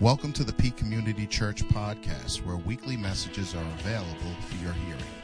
Welcome to the Peak Community Church podcast, where weekly messages are available for your hearing.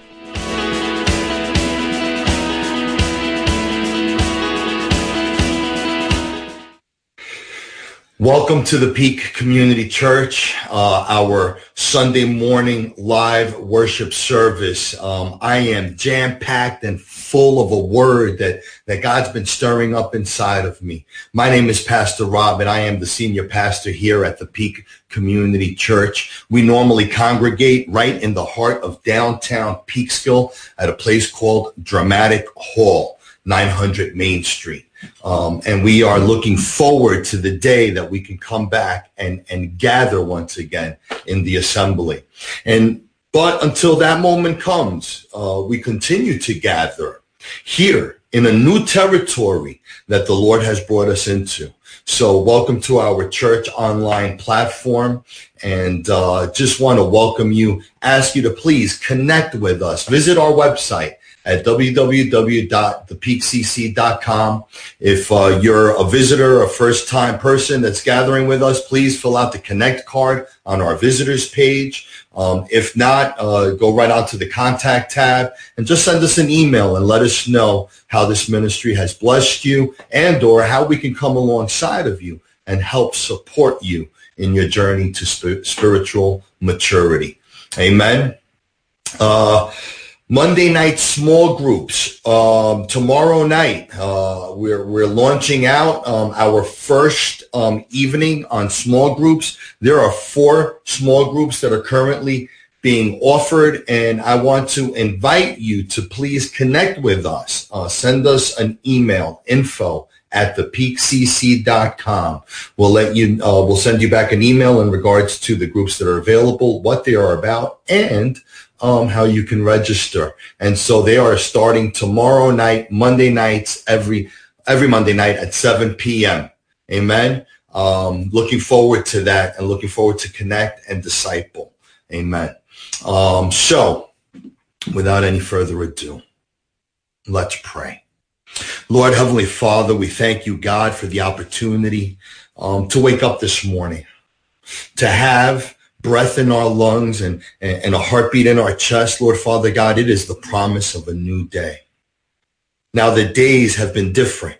Welcome to the Peak Community Church, uh, our Sunday morning live worship service. Um, I am jam-packed and full of a word that, that God's been stirring up inside of me. My name is Pastor Rob, and I am the senior pastor here at the Peak Community Church. We normally congregate right in the heart of downtown Peekskill at a place called Dramatic Hall, 900 Main Street. Um, and we are looking forward to the day that we can come back and, and gather once again in the assembly. And but until that moment comes, uh, we continue to gather here in a new territory that the Lord has brought us into. So welcome to our church online platform and uh, just want to welcome you, ask you to please connect with us. Visit our website at www.thepeakcc.com. If uh, you're a visitor, a first-time person that's gathering with us, please fill out the Connect card on our visitors page. Um, if not, uh, go right out to the contact tab and just send us an email and let us know how this ministry has blessed you and or how we can come alongside of you and help support you in your journey to sp- spiritual maturity. Amen. Uh, Monday night small groups. Um, tomorrow night, uh, we're we're launching out um, our first um, evening on small groups. There are four small groups that are currently being offered, and I want to invite you to please connect with us. Uh, send us an email, info at thepeakcc.com. We'll let you, uh, we'll send you back an email in regards to the groups that are available, what they are about, and um, how you can register. And so they are starting tomorrow night, Monday nights, every every Monday night at 7 p.m. Amen. Um, looking forward to that and looking forward to connect and disciple. Amen. Um, so without any further ado, let's pray. Lord Heavenly Father, we thank you, God, for the opportunity um, to wake up this morning, to have breath in our lungs and, and a heartbeat in our chest, Lord Father God, it is the promise of a new day. Now the days have been different.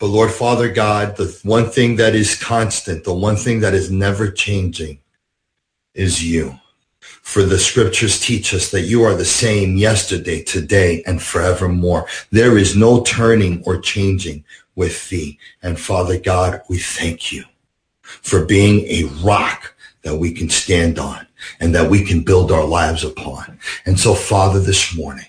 But Lord Father God, the one thing that is constant, the one thing that is never changing is you. For the scriptures teach us that you are the same yesterday, today, and forevermore. There is no turning or changing with thee. And Father God, we thank you for being a rock that we can stand on and that we can build our lives upon. And so, Father, this morning,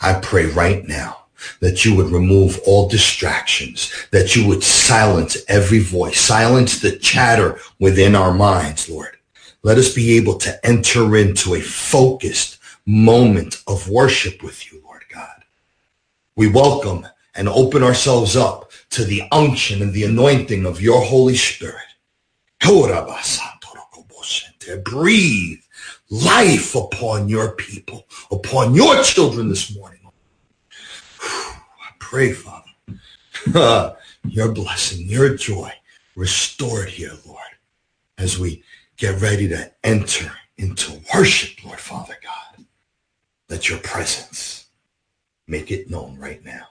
I pray right now that you would remove all distractions, that you would silence every voice, silence the chatter within our minds, Lord. Let us be able to enter into a focused moment of worship with you, Lord God. We welcome and open ourselves up to the unction and the anointing of your Holy Spirit to breathe life upon your people, upon your children this morning. I pray, Father, your blessing, your joy restored here, Lord, as we get ready to enter into worship, Lord Father God. Let your presence make it known right now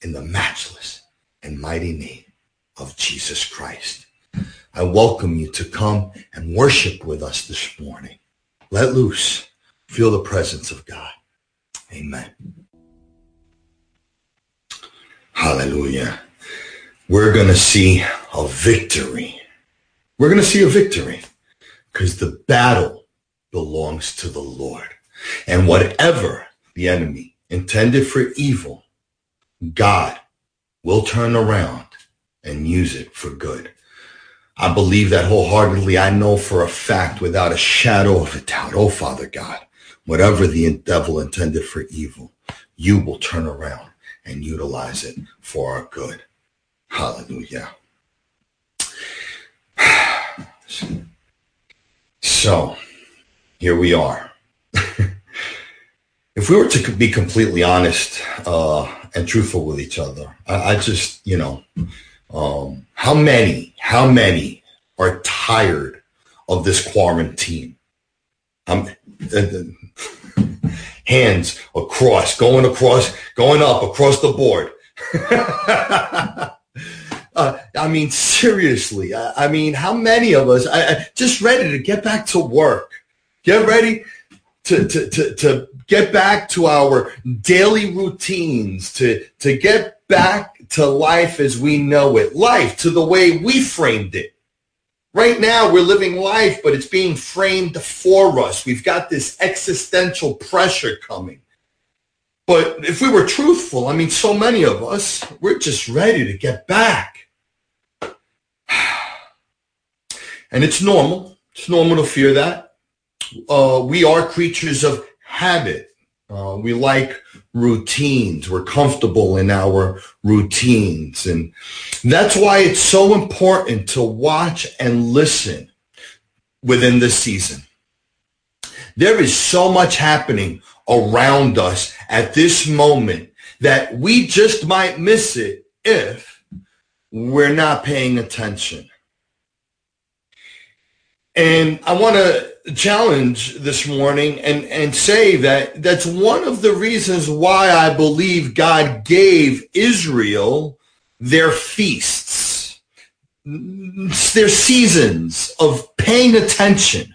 in the matchless and mighty name of Jesus Christ. I welcome you to come and worship with us this morning. Let loose. Feel the presence of God. Amen. Hallelujah. We're going to see a victory. We're going to see a victory because the battle belongs to the Lord. And whatever the enemy intended for evil, God will turn around and use it for good. I believe that wholeheartedly. I know for a fact without a shadow of a doubt, oh Father God, whatever the devil intended for evil, you will turn around and utilize it for our good. Hallelujah. So here we are. if we were to be completely honest uh, and truthful with each other, I, I just, you know, um, how many, how many are tired of this quarantine. Um, hands across, going across, going up across the board. uh, I mean, seriously. I, I, mean, how many of us I, I, just ready to get back to work? Get ready to, to, to, to get back to our daily routines, to, to get back to life as we know it, life to the way we framed it. Right now, we're living life, but it's being framed for us. We've got this existential pressure coming. But if we were truthful, I mean, so many of us, we're just ready to get back. And it's normal. It's normal to fear that. Uh, we are creatures of habit. Uh, we like routines. We're comfortable in our routines. And that's why it's so important to watch and listen within the season. There is so much happening around us at this moment that we just might miss it if we're not paying attention. And I want to challenge this morning and, and say that that's one of the reasons why I believe God gave Israel their feasts, their seasons of paying attention,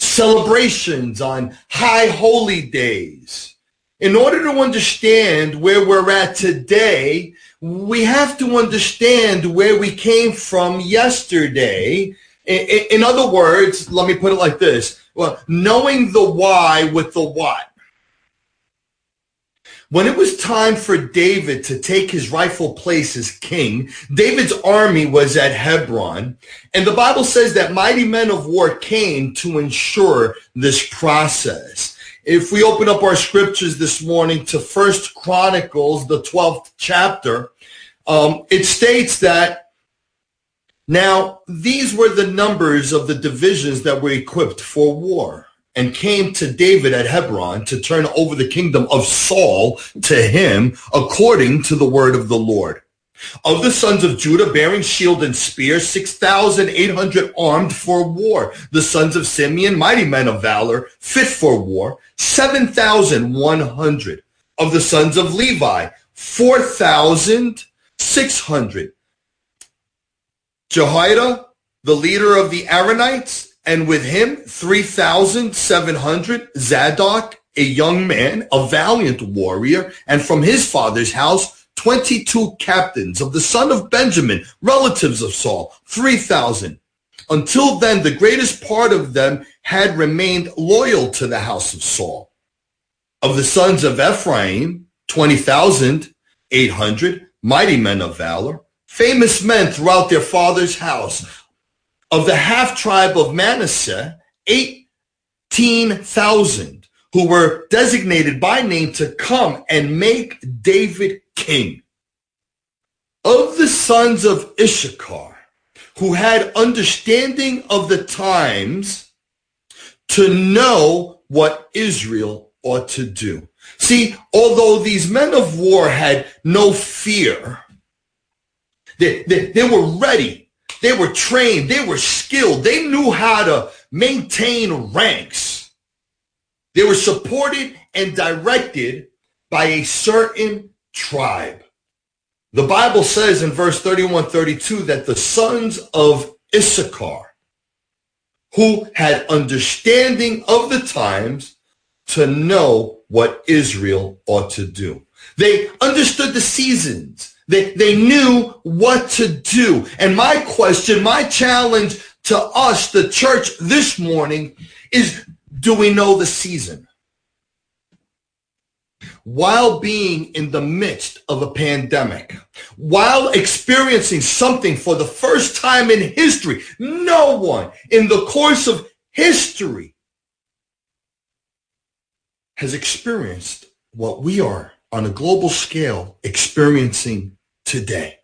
celebrations on high holy days. In order to understand where we're at today, we have to understand where we came from yesterday in, other words, let me put it like this. Well, knowing the why with the what. When it was time for David to take his rightful place as king, David's army was at Hebron, and the Bible says that mighty men of war came to ensure this process. If we open up our scriptures this morning to First Chronicles, the 12th chapter, um, it states that now, these were the numbers of the divisions that were equipped for war and came to David at Hebron to turn over the kingdom of Saul to him according to the word of the Lord. Of the sons of Judah bearing shield and spear, 6,800 armed for war. The sons of Simeon, mighty men of valor, fit for war, 7,100. Of the sons of Levi, 4,600. Jehoiada, the leader of the Aaronites, and with him 3,700 Zadok, a young man, a valiant warrior, and from his father's house 22 captains of the son of Benjamin, relatives of Saul, 3,000. Until then, the greatest part of them had remained loyal to the house of Saul. Of the sons of Ephraim, 20,800, mighty men of valor famous men throughout their father's house. Of the half tribe of Manasseh, 18,000 who were designated by name to come and make David king. Of the sons of Issachar, who had understanding of the times to know what Israel ought to do. See, although these men of war had no fear, they, they, they were ready. They were trained. They were skilled. They knew how to maintain ranks. They were supported and directed by a certain tribe. The Bible says in verse 31, 32 that the sons of Issachar, who had understanding of the times to know what Israel ought to do. They understood the seasons. They, they knew what to do. And my question, my challenge to us, the church this morning is, do we know the season? While being in the midst of a pandemic, while experiencing something for the first time in history, no one in the course of history has experienced what we are on a global scale experiencing today.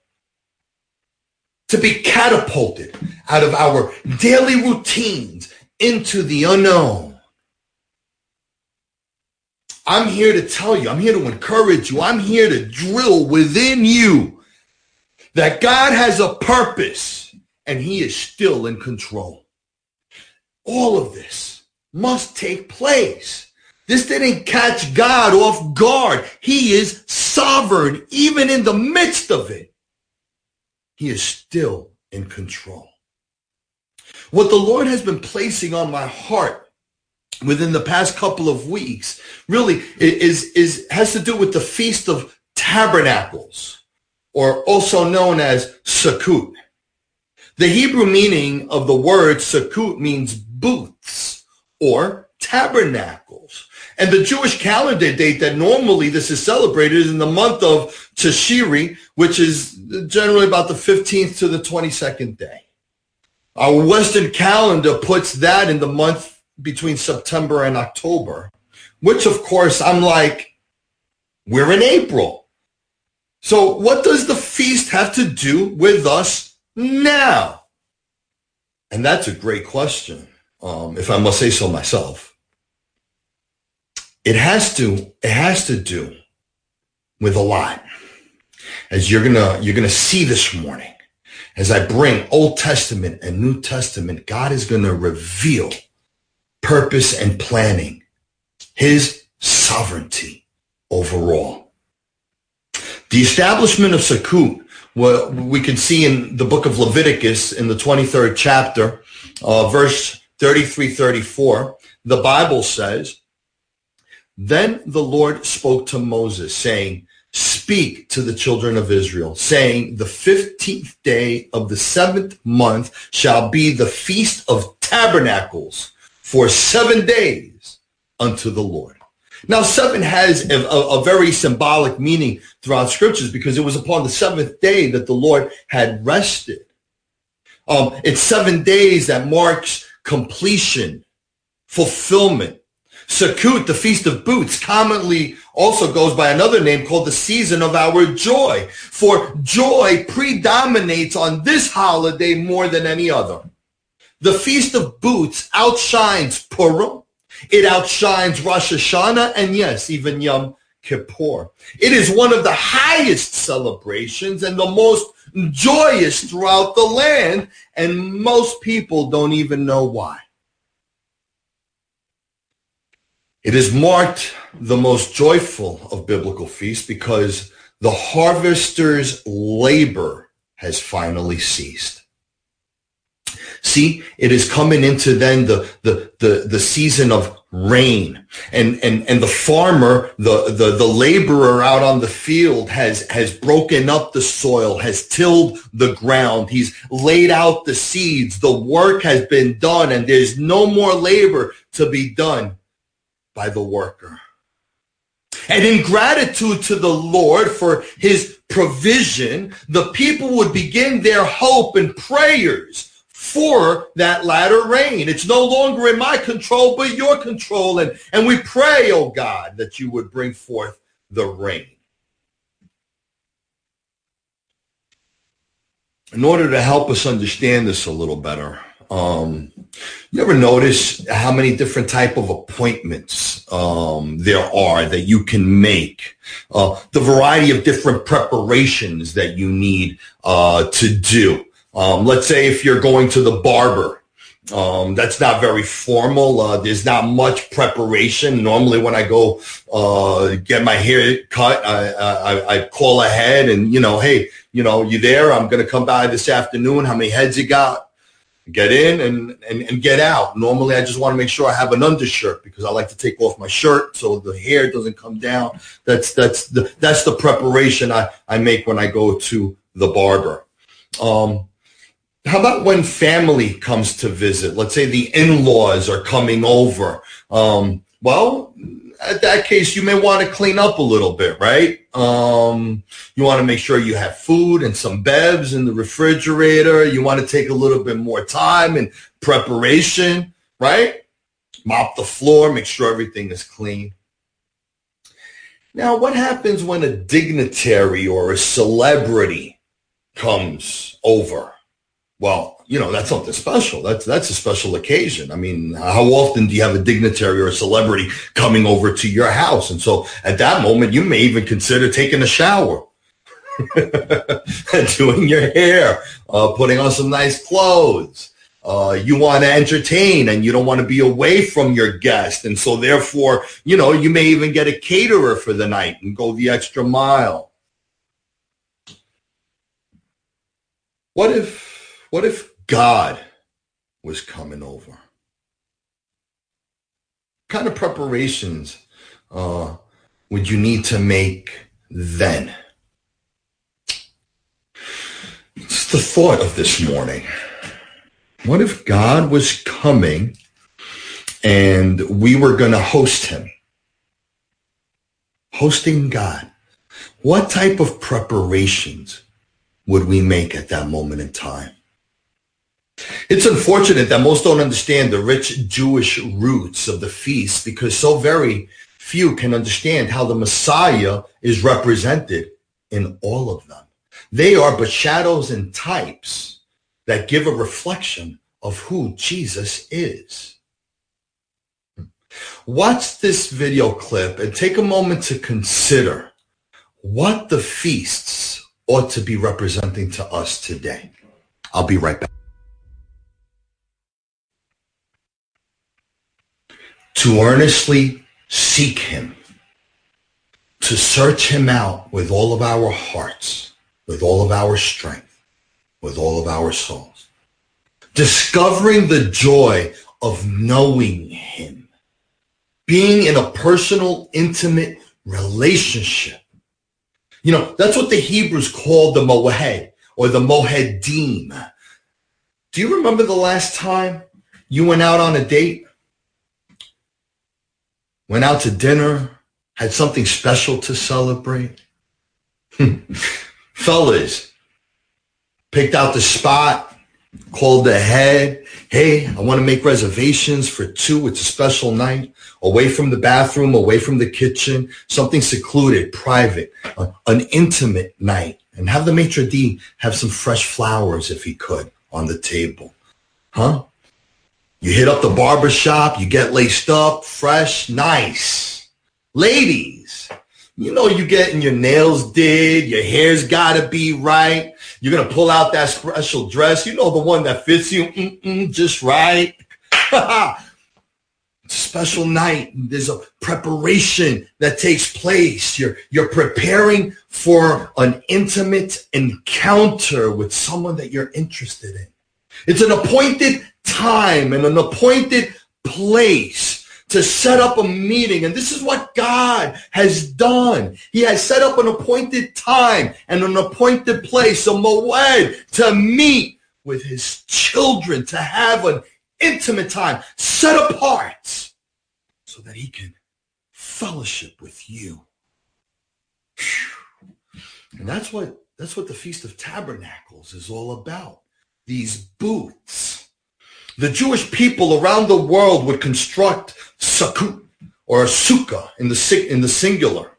To be catapulted out of our daily routines into the unknown. I'm here to tell you, I'm here to encourage you, I'm here to drill within you that God has a purpose and he is still in control. All of this must take place. This didn't catch God off guard. He is sovereign even in the midst of it. He is still in control. What the Lord has been placing on my heart within the past couple of weeks really is, is has to do with the Feast of Tabernacles, or also known as Sukkot. The Hebrew meaning of the word Sukkot means booths or tabernacles. And the Jewish calendar date that normally this is celebrated is in the month of Tishri, which is generally about the 15th to the 22nd day. Our Western calendar puts that in the month between September and October, which of course I'm like, we're in April. So what does the feast have to do with us now? And that's a great question, um, if I must say so myself. It has to, it has to do with a lot. As you're gonna, you're gonna see this morning, as I bring Old Testament and New Testament, God is gonna reveal purpose and planning, his sovereignty overall. The establishment of Sukkot, what we can see in the book of Leviticus in the 23rd chapter, uh, verse 33, 34, the Bible says, Then the Lord spoke to Moses, saying, Speak to the children of Israel, saying, The 15th day of the seventh month shall be the feast of tabernacles for seven days unto the Lord. Now, seven has a, a, a, very symbolic meaning throughout scriptures because it was upon the seventh day that the Lord had rested. Um, it's seven days that marks completion, fulfillment. Sukkot, the Feast of Booths, commonly also goes by another name called the season of our joy. For joy predominates on this holiday more than any other. The Feast of Booths outshines Purim. It outshines Rosh Hashanah and yes, even Yom Kippur. It is one of the highest celebrations and the most joyous throughout the land, and most people don't even know why. It is marked the most joyful of biblical feasts because the harvester's labor has finally ceased. See, it is coming into then the, the, the, the season of rain and, and, and the farmer, the, the, the laborer out on the field has, has broken up the soil, has tilled the ground. He's laid out the seeds. The work has been done and there's no more labor to be done by the worker. And in gratitude to the Lord for his provision, the people would begin their hope and prayers for that latter rain. It's no longer in my control, but your control. And, and we pray, oh God, that you would bring forth the rain. In order to help us understand this a little better, um, you ever notice how many different type of appointments um, there are that you can make? Uh, the variety of different preparations that you need uh, to do. Um, let's say if you're going to the barber, um, that's not very formal. Uh, there's not much preparation. Normally, when I go uh, get my hair cut, I, I, I, call ahead and you know, hey, you know, you there? I'm to come by this afternoon. How many heads you got? Get in and, and, and get out. Normally, I just want to make sure I have an undershirt because I like to take off my shirt so the hair doesn't come down. That's that's the that's the preparation I, I make when I go to the barber. Um, how about when family comes to visit? Let's say the in-laws are coming over. Um, well, at that case, you may want to clean up a little bit, right? Um, you want to make sure you have food and some bevs in the refrigerator. You want to take a little bit more time in preparation, right? Mop the floor, make sure everything is clean. Now, what happens when a dignitary or a celebrity comes over? well, you know, that's something special. That's that's a special occasion. I mean, how often do you have a dignitary or a celebrity coming over to your house? And so at that moment, you may even consider taking a shower, doing your hair, uh, putting on some nice clothes. Uh, you want to entertain and you don't want to be away from your guest. And so therefore, you know, you may even get a caterer for the night and go the extra mile. What if, what if God was coming over? What kind of preparations uh, would you need to make then? It's the thought of this morning. What if God was coming and we were going to host him? Hosting God. What type of preparations would we make at that moment in time? It's unfortunate that most don't understand the rich Jewish roots of the feast because so very few can understand how the Messiah is represented in all of them. They are but shadows and types that give a reflection of who Jesus is. Watch this video clip and take a moment to consider what the feasts ought to be representing to us today. I'll be right back. To earnestly seek him, to search him out with all of our hearts, with all of our strength, with all of our souls. Discovering the joy of knowing him, being in a personal, intimate relationship. You know, that's what the Hebrews called the Moed or the Moedim. Do you remember the last time you went out on a date? Went out to dinner, had something special to celebrate. Fellas, picked out the spot, called ahead. Hey, I want to make reservations for two. It's a special night. Away from the bathroom, away from the kitchen, something secluded, private, an intimate night. And have the maitre d' have some fresh flowers if he could on the table. Huh? You hit up the barber shop, you get laced up, fresh, nice. Ladies, you know you're getting your nails did, your hair's gotta be right. You're gonna pull out that special dress, you know the one that fits you Mm-mm, just right. special night. There's a preparation that takes place. You're, you're preparing for an intimate encounter with someone that you're interested in. It's an appointed time and an appointed place to set up a meeting. And this is what God has done. He has set up an appointed time and an appointed place, a moed, to meet with his children, to have an intimate time set apart so that he can fellowship with you. And that's what that's what the Feast of Tabernacles is all about. These booths the Jewish people around the world would construct sukkot or a sukkah in the, in the singular.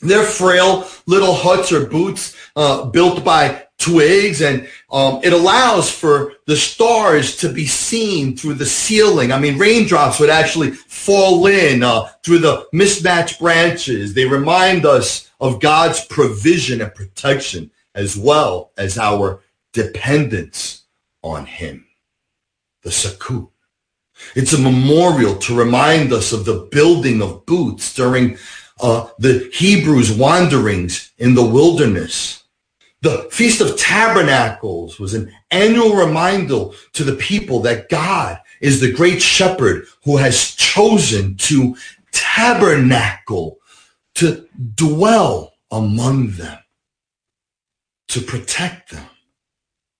They're frail little huts or booths uh, built by twigs and um, it allows for the stars to be seen through the ceiling. I mean, raindrops would actually fall in uh, through the mismatched branches. They remind us of God's provision and protection as well as our dependence on him the Sukkot. It's a memorial to remind us of the building of booths during uh, the Hebrews' wanderings in the wilderness. The Feast of Tabernacles was an annual reminder to the people that God is the great shepherd who has chosen to tabernacle, to dwell among them, to protect them,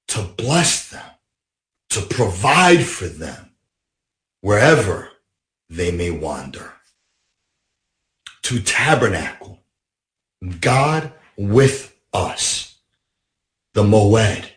to bless them to provide for them wherever they may wander. To tabernacle, God with us, the Moed.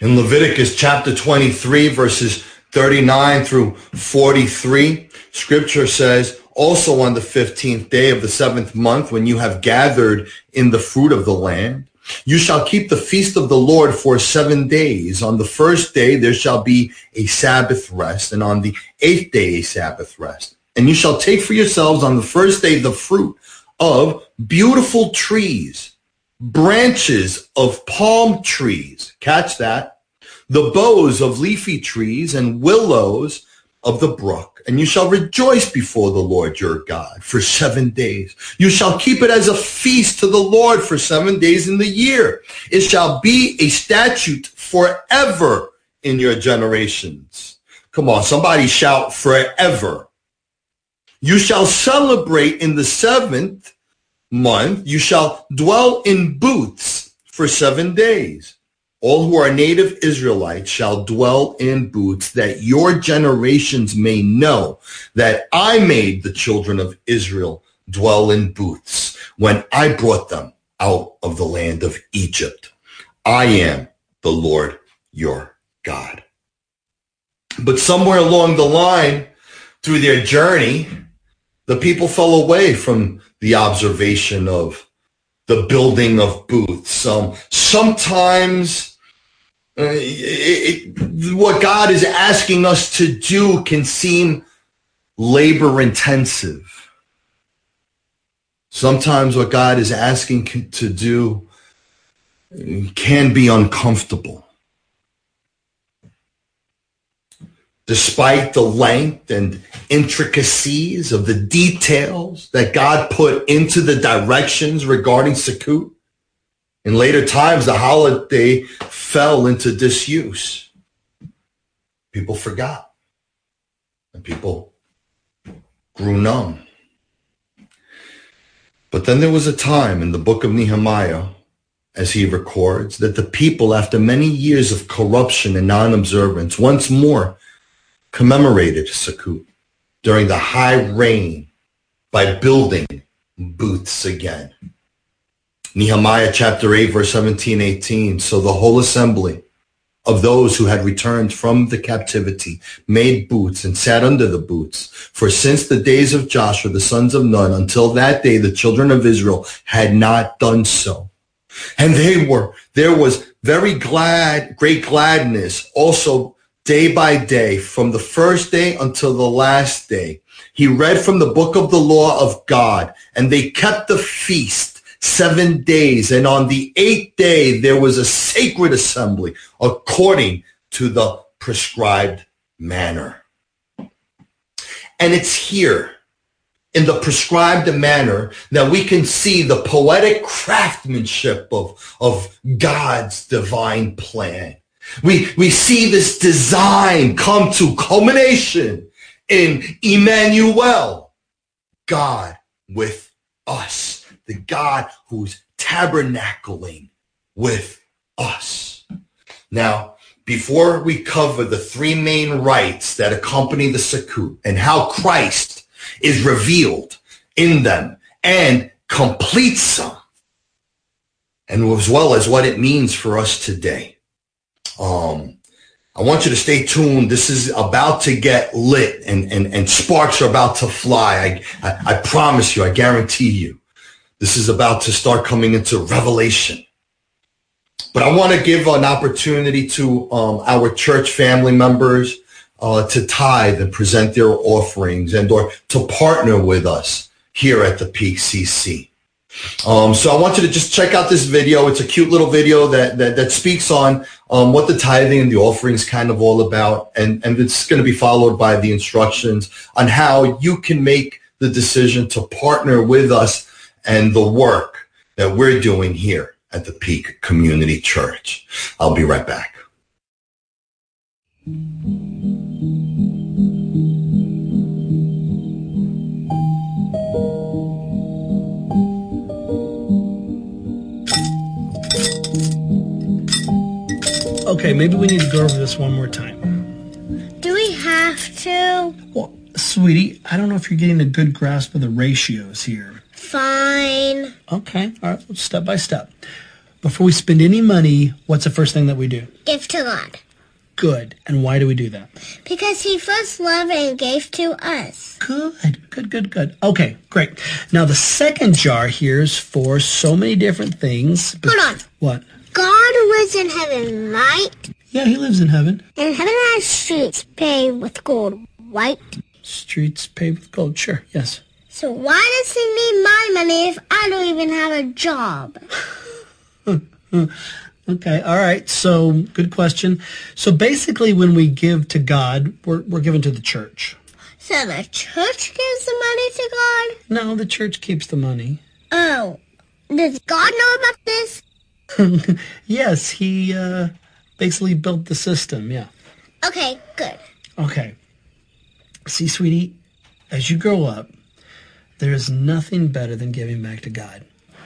In Leviticus chapter 23, verses 39 through 43, scripture says, also on the 15th day of the seventh month, when you have gathered in the fruit of the land, you shall keep the feast of the Lord for seven days. On the first day there shall be a Sabbath rest, and on the eighth day a Sabbath rest. And you shall take for yourselves on the first day the fruit of beautiful trees branches of palm trees. Catch that. The boughs of leafy trees and willows of the brook. And you shall rejoice before the Lord your God for seven days. You shall keep it as a feast to the Lord for seven days in the year. It shall be a statute forever in your generations. Come on, somebody shout forever. You shall celebrate in the seventh month. You shall dwell in booths for seven days. All who are native Israelites shall dwell in booths that your generations may know that I made the children of Israel dwell in booths when I brought them out of the land of Egypt. I am the Lord your God. But somewhere along the line through their journey, the people fell away from the observation of the building of booths. Um, sometimes uh, it, it, what God is asking us to do can seem labor intensive. Sometimes what God is asking to do can be uncomfortable. despite the length and intricacies of the details that God put into the directions regarding Sukkot. In later times, the holiday fell into disuse. People forgot and people grew numb. But then there was a time in the book of Nehemiah, as he records, that the people, after many years of corruption and non-observance, once more commemorated Sukkot during the high rain by building booths again. Nehemiah chapter 8, verse 17, 18. So the whole assembly of those who had returned from the captivity made booths and sat under the booths. For since the days of Joshua, the sons of Nun, until that day, the children of Israel had not done so. And they were, there was very glad, great gladness also day by day, from the first day until the last day. He read from the book of the law of God, and they kept the feast seven days. And on the eighth day, there was a sacred assembly according to the prescribed manner. And it's here in the prescribed manner that we can see the poetic craftsmanship of, of God's divine plan. We, we see this design come to culmination in Emmanuel, God with us, the God who's tabernacling with us. Now, before we cover the three main rites that accompany the Sukkot and how Christ is revealed in them and completes them, and as well as what it means for us today. Um, I want you to stay tuned. This is about to get lit and, and, and sparks are about to fly. I, I, I promise you, I guarantee you, this is about to start coming into revelation. But I want to give an opportunity to um, our church family members uh, to tithe and present their offerings and or to partner with us here at the PCC. Um, so I want you to just check out this video. It's a cute little video that that, that speaks on um, what the tithing and the offering is kind of all about, and and it's going to be followed by the instructions on how you can make the decision to partner with us and the work that we're doing here at the Peak Community Church. I'll be right back. Okay, maybe we need to go over this one more time. Do we have to? Well, sweetie, I don't know if you're getting a good grasp of the ratios here. Fine. Okay, all right, step by step. Before we spend any money, what's the first thing that we do? Give to God. Good. And why do we do that? Because he first loved and gave to us. Good, good, good, good. Okay, great. Now the second jar here is for so many different things. Hold on. What? God lives in heaven, right? Yeah, he lives in heaven. And heaven has streets paved with gold, right? Streets paved with gold, sure, yes. So why does he need my money if I don't even have a job? Okay, all right. So, good question. So, basically, when we give to God, we're, we're giving to the church. So the church gives the money to God? No, the church keeps the money. Oh. Does God know about this? yes, he uh, basically built the system. Yeah. Okay, good. Okay. See, sweetie, as you grow up, there is nothing better than giving back to God.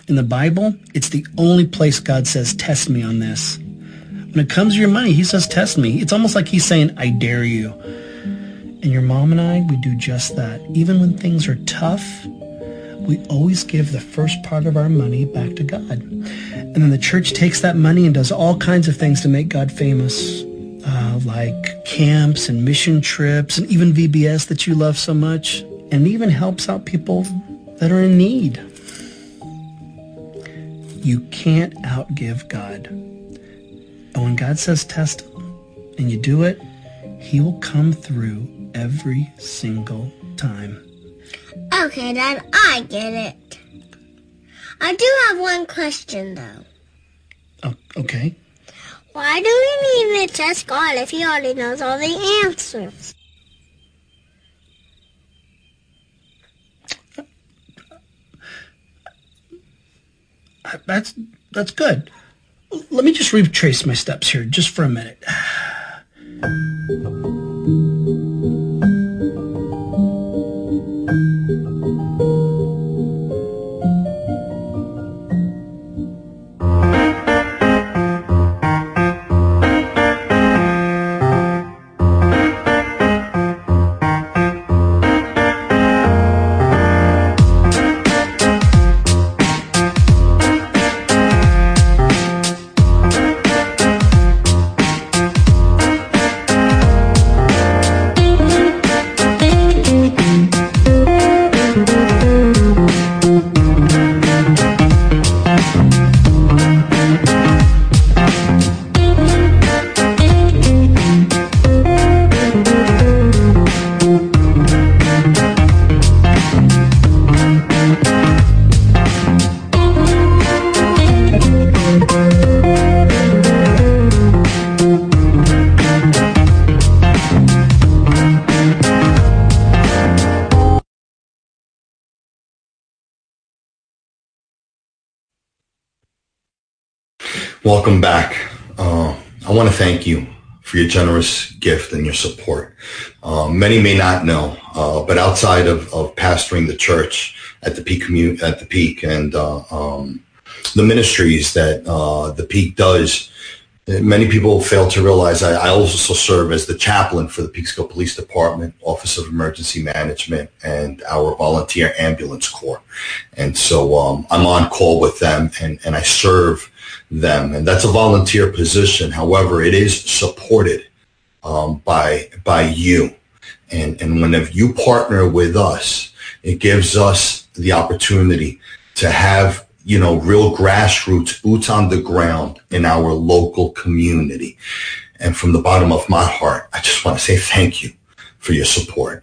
In the Bible, it's the only place God says, test me on this. When it comes to your money, he says, test me. It's almost like he's saying, I dare you. And your mom and I, we do just that. Even when things are tough, we always give the first part of our money back to God. And then the church takes that money and does all kinds of things to make God famous, uh, like camps and mission trips and even VBS that you love so much, and even helps out people that are in need. You can't outgive God. And when God says test him and you do it, he will come through every single time. Okay, Dad, I get it. I do have one question, though. Oh, okay. Why do we need to test God if he already knows all the answers? Uh, that's that's good. Let me just retrace my steps here just for a minute. For your generous gift and your support. Uh, many may not know, uh, but outside of, of pastoring the church at the Peak community, at the Peak and uh, um, the ministries that uh, the Peak does, many people fail to realize I, I, also serve as the chaplain for the Peekskill Police Department, Office of Emergency Management, and our volunteer ambulance corps. And so um, I'm on call with them and, and I serve them. And that's a volunteer position. However, it is supported um, by by you. And, and whenever you partner with us, it gives us the opportunity to have, you know, real grassroots boots on the ground in our local community. And from the bottom of my heart, I just want to say thank you for your support.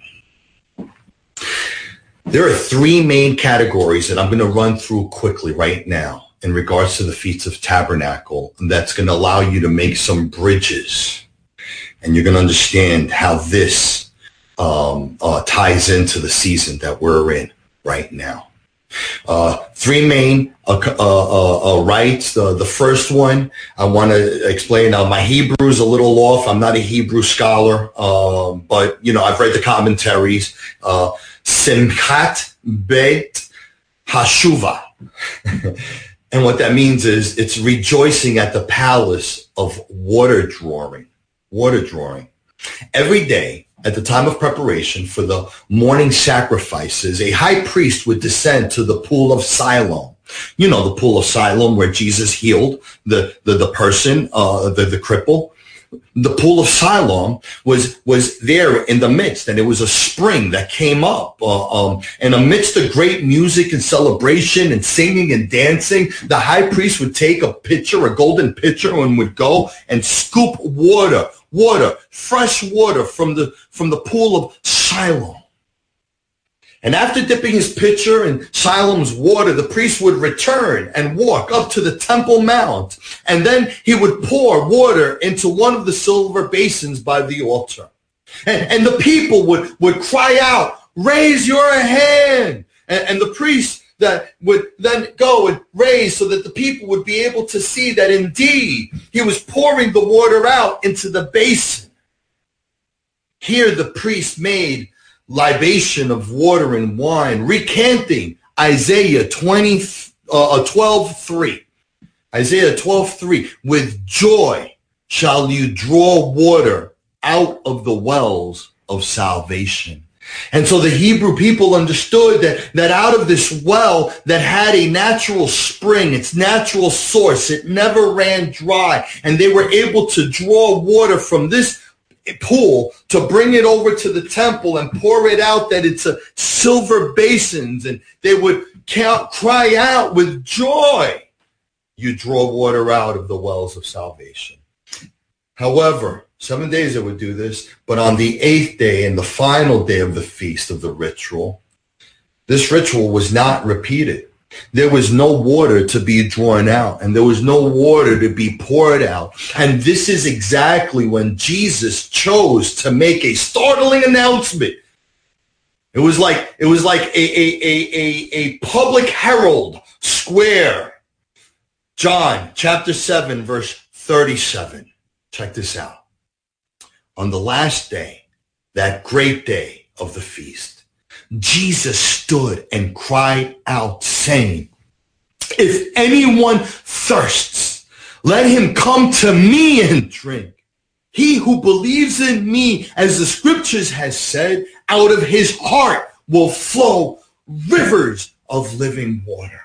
There are three main categories that I'm going to run through quickly right now in regards to the Feast of Tabernacle that's going to allow you to make some bridges. And you're going to understand how this um, uh, ties into the season that we're in right now. Uh, three main uh, uh, uh, uh rites. the first one, I want to explain. Now, my Hebrew is a little off. I'm not a Hebrew scholar, um, but you know I've read the commentaries. Simchat Beit Hashuva. And what that means is it's rejoicing at the palace of water drawing, water drawing. Every day at the time of preparation for the morning sacrifices, a high priest would descend to the pool of Siloam. You know, the pool of Siloam where Jesus healed the, the, the person, uh, the, the cripple the pool of Siloam was was there in the midst, and it was a spring that came up. Uh, um, and amidst the great music and celebration and singing and dancing, the high priest would take a pitcher, a golden pitcher, and would go and scoop water, water, fresh water from the from the pool of Siloam. And after dipping his pitcher in Siloam's water, the priest would return and walk up to the Temple Mount. And then he would pour water into one of the silver basins by the altar. And, and the people would, would cry out, raise your hand. And, and the priest that would then go and raise so that the people would be able to see that indeed he was pouring the water out into the basin. Here the priest made libation of water and wine, recanting Isaiah 20, uh, 12, uh, 3. Isaiah 12, 3. With joy shall you draw water out of the wells of salvation. And so the Hebrew people understood that, that out of this well that had a natural spring, its natural source, it never ran dry. And they were able to draw water from this pool to bring it over to the temple and pour it out that it's a silver basins and they would count, cry out with joy. You draw water out of the wells of salvation. However, seven days they would do this, but on the eighth day and the final day of the feast of the ritual, this ritual was not repeated. There was no water to be drawn out and there was no water to be poured out. And this is exactly when Jesus chose to make a startling announcement. It was like, it was like a, a, a, a, a public herald square. John chapter 7, verse 37. Check this out. On the last day, that great day of the feast, Jesus stood and cried out saying, if anyone thirsts, let him come to me and drink. He who believes in me, as the scriptures has said, out of his heart will flow rivers of living water.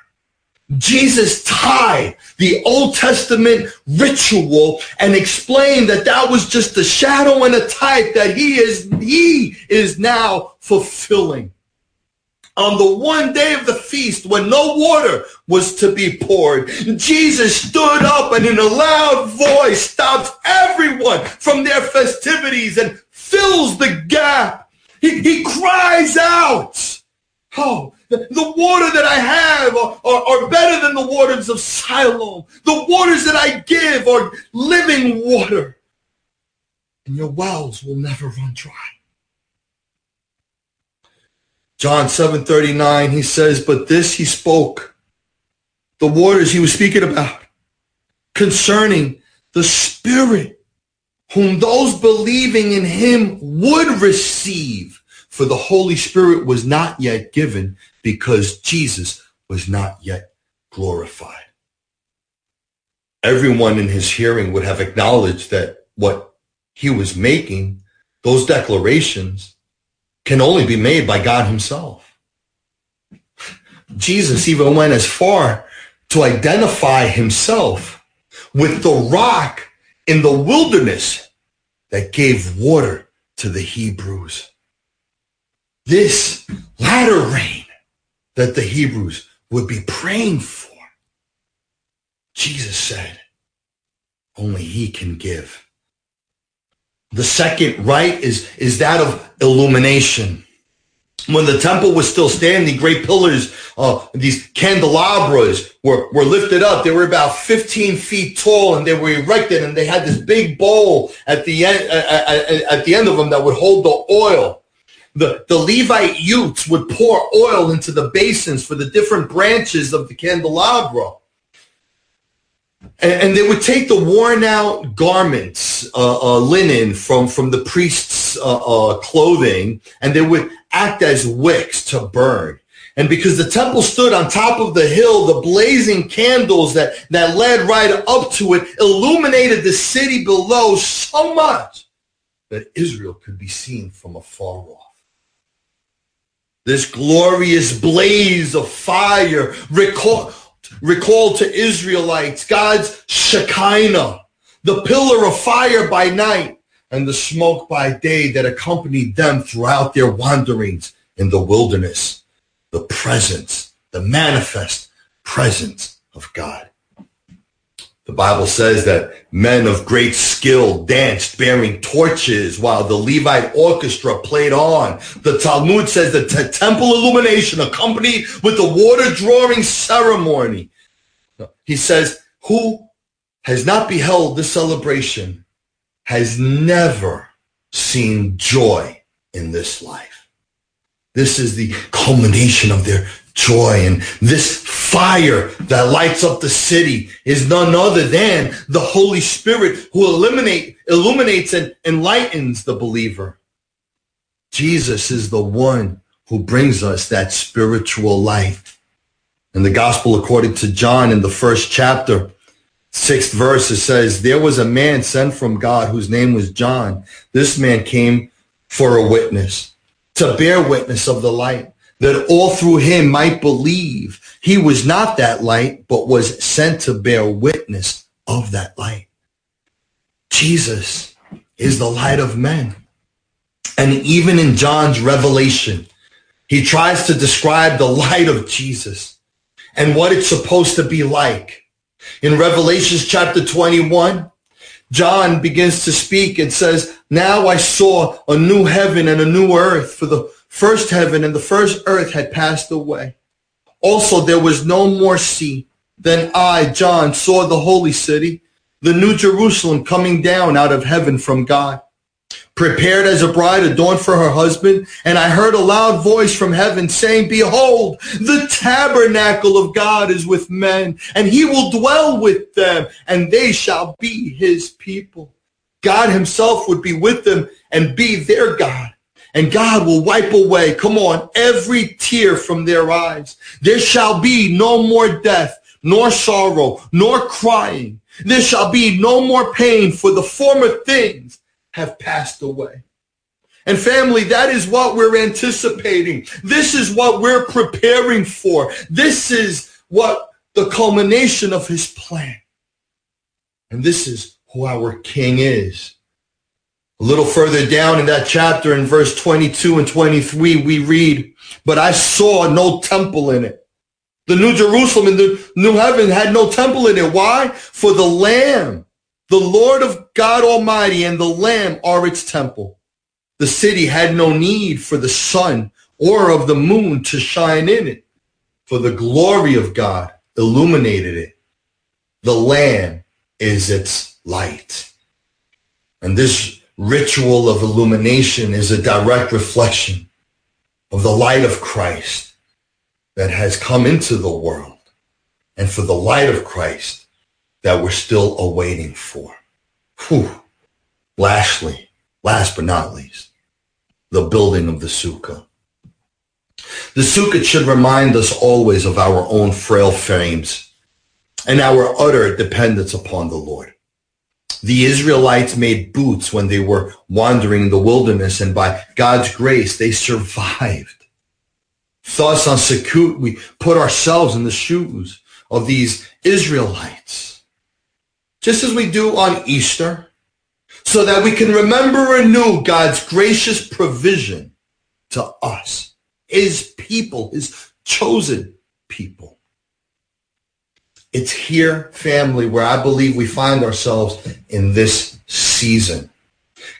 Jesus tied the Old Testament ritual and explained that that was just a shadow and a type that he is, he is now fulfilling. On the one day of the feast when no water was to be poured, Jesus stood up and in a loud voice stops everyone from their festivities and fills the gap. He, he cries out, oh, the the, water that I have are, are, are, better than the waters of Siloam. The waters that I give are living water. And your wells will never run dry. John 7:39 he says, "But this he spoke the waters he was speaking about concerning the spirit whom those believing in him would receive for the Holy Spirit was not yet given because Jesus was not yet glorified. Everyone in his hearing would have acknowledged that what he was making, those declarations, can only be made by God himself. Jesus even went as far to identify himself with the rock in the wilderness that gave water to the Hebrews. This latter rain that the Hebrews would be praying for. Jesus said, only he can give. The second rite is, is that of illumination. When the temple was still standing, great pillars, uh, these candelabras were, were lifted up. They were about 15 feet tall and they were erected and they had this big bowl at the end, at, at the end of them that would hold the oil the, the Levite youths would pour oil into the basins for the different branches of the candelabra. And, and they would take the worn out garments, uh, uh, linen from, from the priest's uh, uh, clothing, and they would act as wicks to burn. And because the temple stood on top of the hill, the blazing candles that, that led right up to it illuminated the city below so much that Israel could be seen from afar off. This glorious blaze of fire recall, recalled to Israelites God's Shekinah, the pillar of fire by night and the smoke by day that accompanied them throughout their wanderings in the wilderness. The presence, the manifest presence of God. The Bible says that men of great skill danced bearing torches while the Levite orchestra played on. The Talmud says the t- temple illumination accompanied with the water drawing ceremony. He says, who has not beheld this celebration has never seen joy in this life. This is the culmination of their joy. And this fire that lights up the city is none other than the Holy Spirit who illuminate, illuminates and enlightens the believer. Jesus is the one who brings us that spiritual light. In the gospel according to John in the first chapter, sixth verse, it says, there was a man sent from God whose name was John. This man came for a witness, to bear witness of the light that all through him might believe he was not that light, but was sent to bear witness of that light. Jesus is the light of men. And even in John's revelation, he tries to describe the light of Jesus and what it's supposed to be like. In Revelations chapter 21, John begins to speak and says, now I saw a new heaven and a new earth for the first heaven and the first earth had passed away. Also, there was no more sea. Then I, John, saw the holy city, the new Jerusalem coming down out of heaven from God, prepared as a bride adorned for her husband. And I heard a loud voice from heaven saying, behold, the tabernacle of God is with men and he will dwell with them and they shall be his people. God himself would be with them and be their God and God will wipe away, come on, every tear from their eyes. There shall be no more death, nor sorrow, nor crying. There shall be no more pain, for the former things have passed away. And family, that is what we're anticipating. This is what we're preparing for. This is what the culmination of his plan. And this is who our king is. A little further down in that chapter in verse 22 and 23, we read, but I saw no temple in it. The New Jerusalem and the New Heaven had no temple in it. Why? For the Lamb, the Lord of God Almighty and the Lamb are its temple. The city had no need for the sun or of the moon to shine in it, for the glory of God illuminated it. The Lamb is its light. And this ritual of illumination is a direct reflection of the light of Christ that has come into the world and for the light of Christ that we're still awaiting for. Whew. Lastly, last but not least, the building of the sukkah. The sukkah should remind us always of our own frail frames and our utter dependence upon the Lord. The Israelites made boots when they were wandering in the wilderness, and by God's grace, they survived. Thus, on Sukkot, we put ourselves in the shoes of these Israelites, just as we do on Easter, so that we can remember anew God's gracious provision to us, his people, his chosen people. It's here, family, where I believe we find ourselves in this season.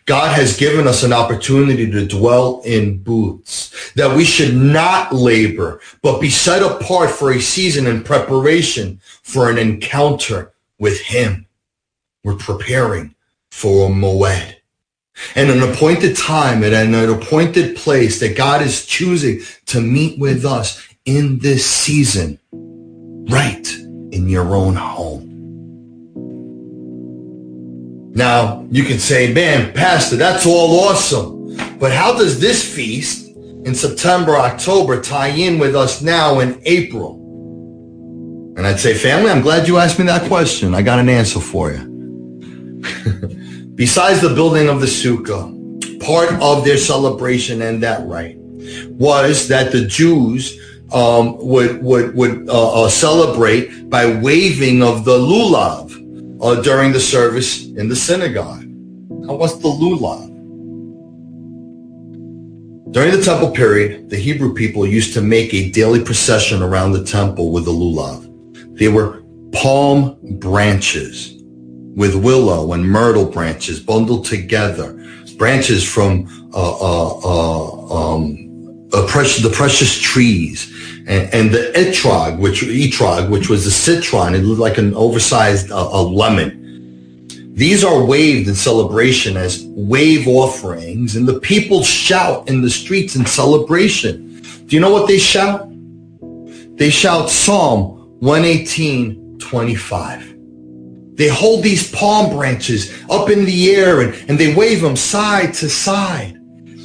God has given us an opportunity to dwell in booths, that we should not labor, but be set apart for a season in preparation for an encounter with him. We're preparing for a moed. And an appointed time and an appointed place that God is choosing to meet with us in this season. Right in your own home. Now, you can say, man, Pastor, that's all awesome. But how does this feast in September, October tie in with us now in April? And I'd say, family, I'm glad you asked me that question. I got an answer for you. Besides the building of the sukkah, part of their celebration and that rite was that the Jews um, would would would uh, uh, celebrate by waving of the lulav uh, during the service in the synagogue. Now, what's the lulav? During the temple period, the Hebrew people used to make a daily procession around the temple with the lulav. They were palm branches with willow and myrtle branches bundled together, branches from uh, uh, uh, um, precious, the precious trees, and, and, the etrog, which etrog, which was a citron. It looked like an oversized uh, lemon. These are waved in celebration as wave offerings, and the people shout in the streets in celebration. Do you know what they shout? They shout Psalm 118, 25. They hold these palm branches up in the air and, and they wave them side to side.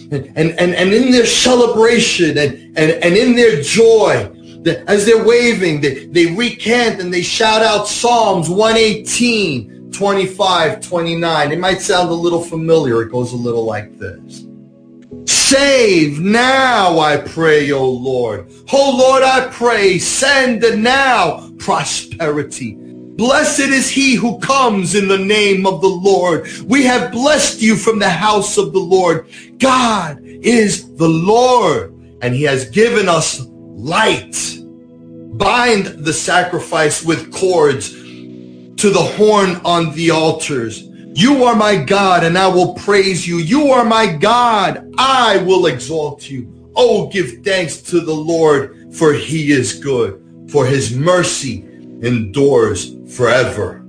And, and, and, in their celebration and, and, and in their joy, as they're waving, they, they recant and they shout out Psalms 118, 25, 29. It might sound a little familiar. It goes a little like this. Save now, I pray, O Lord. O Lord, I pray, send now prosperity. Blessed is he who comes in the name of the Lord. We have blessed you from the house of the Lord. God is the Lord, and he has given us light. Bind the sacrifice with cords to the horn on the altars. You are my God, and I will praise you. You are my God. I will exalt you. Oh, give thanks to the Lord, for he is good, for his mercy endures forever.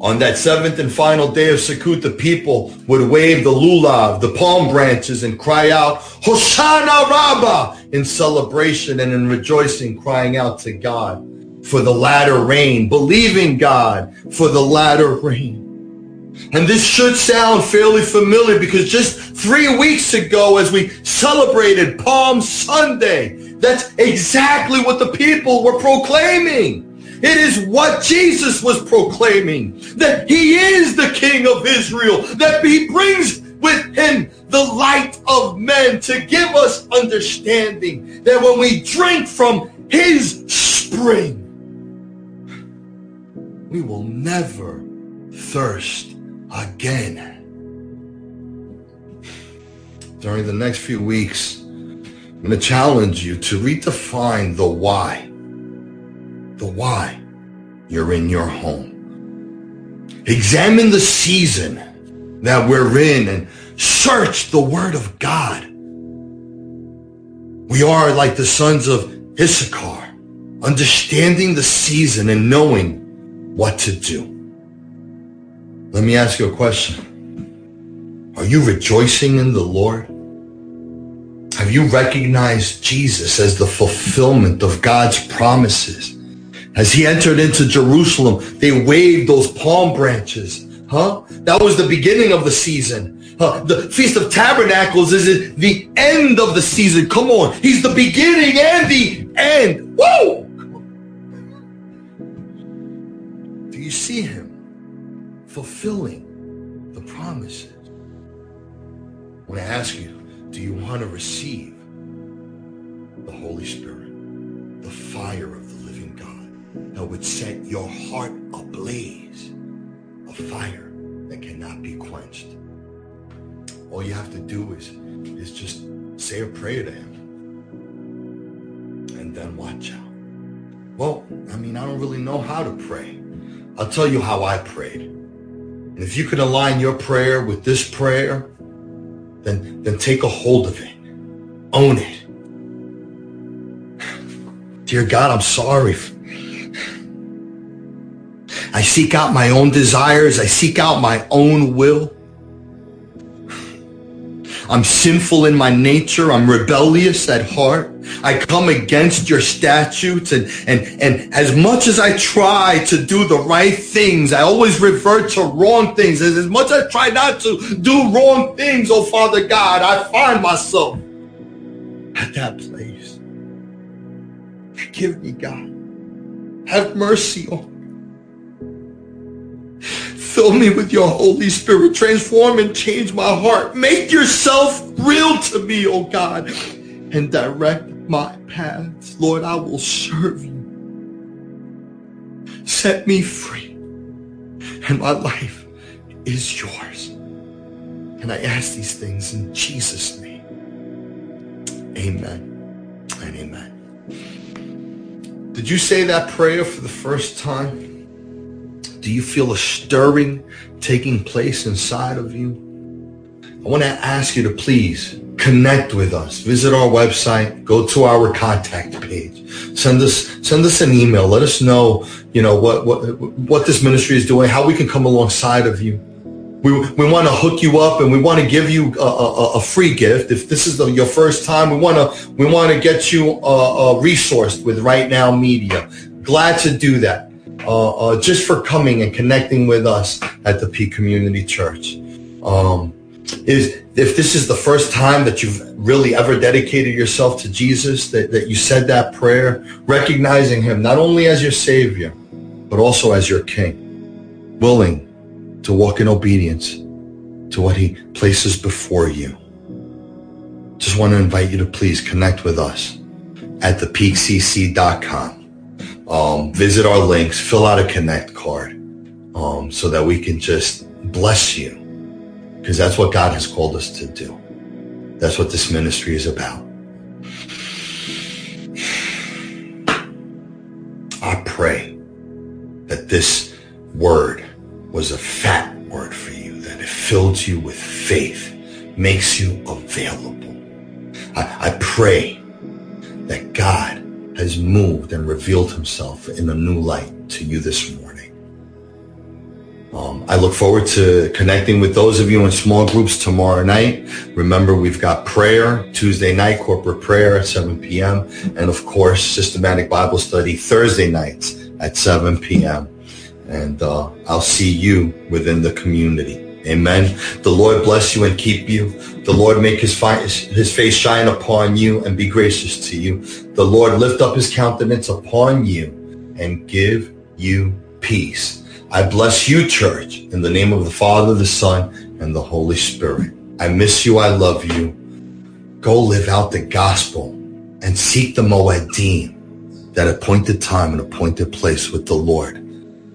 On that seventh and final day of Sukkot, the people would wave the lulav, the palm branches, and cry out, Hoshana Rabbah, in celebration and in rejoicing, crying out to God for the latter rain, believing God for the latter rain. And this should sound fairly familiar because just three weeks ago, as we celebrated Palm Sunday, that's exactly what the people were proclaiming. It is what Jesus was proclaiming, that he is the King of Israel, that he brings with him the light of men to give us understanding that when we drink from his spring, we will never thirst again. During the next few weeks, I'm going to challenge you to redefine the why the why you're in your home. Examine the season that we're in and search the word of God. We are like the sons of Issachar, understanding the season and knowing what to do. Let me ask you a question. Are you rejoicing in the Lord? Have you recognized Jesus as the fulfillment of God's promises? As he entered into Jerusalem, they waved those palm branches. Huh? That was the beginning of the season. Huh? The Feast of Tabernacles is the end of the season. Come on. He's the beginning and the end. Whoa! Do you see him fulfilling the promises? I want to ask you, do you want to receive the Holy Spirit, the fire of the living God that would set your heart ablaze, a fire that cannot be quenched. All you have to do is, is just say a prayer to him and then watch out. Well, I mean, I don't really know how to pray. I'll tell you how I prayed. And if you can align your prayer with this prayer, then, then take a hold of it. Own it. Dear God, I'm sorry I seek out my own desires. I seek out my own will. I'm sinful in my nature. I'm rebellious at heart. I come against your statutes and, and, and as much as I try to do the right things, I always revert to wrong things. As, as much as I try not to do wrong things, oh Father God, I find myself at that place. Forgive me, God. Have mercy on me. Fill me with your Holy Spirit. Transform and change my heart. Make yourself real to me, oh God, and direct my paths. Lord, I will serve you. Set me free. And my life is yours. And I ask these things in Jesus' name. Amen and amen. Did you say that prayer for the first time? Do you feel a stirring taking place inside of you? I want to ask you to please connect with us. Visit our website, go to our contact page. Send us send us an email. Let us know, you know, what what what this ministry is doing, how we can come alongside of you. We, we want to hook you up and we want to give you a, a, a free gift. If this is the, your first time, we want to we want to get you uh, uh, resourced with Right Now Media. Glad to do that. Uh, uh, just for coming and connecting with us at the Peak Community Church. Um, is if this is the first time that you've really ever dedicated yourself to Jesus, that, that you said that prayer, recognizing him not only as your savior, but also as your king, willing to walk in obedience to what he places before you. Just want to invite you to please connect with us at thepeakcc.com um, visit our links, fill out a connect card um, so that we can just bless you because that's what God has called us to do. That's what this ministry is about. I pray that this word was a fat word for you, that it filled you with faith, makes you available. I, I pray that God has moved and revealed himself in a new light to you this morning. Um, I look forward to connecting with those of you in small groups tomorrow night. Remember, we've got prayer Tuesday night, corporate prayer at 7 p.m. And of course, systematic Bible study Thursday nights at 7 p.m. And uh, I'll see you within the community. Amen. The Lord bless you and keep you. The Lord make his, his face shine upon you and be gracious to you. The Lord lift up his countenance upon you and give you peace. I bless you, church, in the name of the Father, the Son, and the Holy Spirit. I miss you. I love you. Go live out the gospel and seek the Moedim, that appointed time and appointed place with the Lord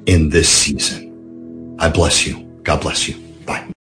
in this season. I bless you. God bless you. Bye.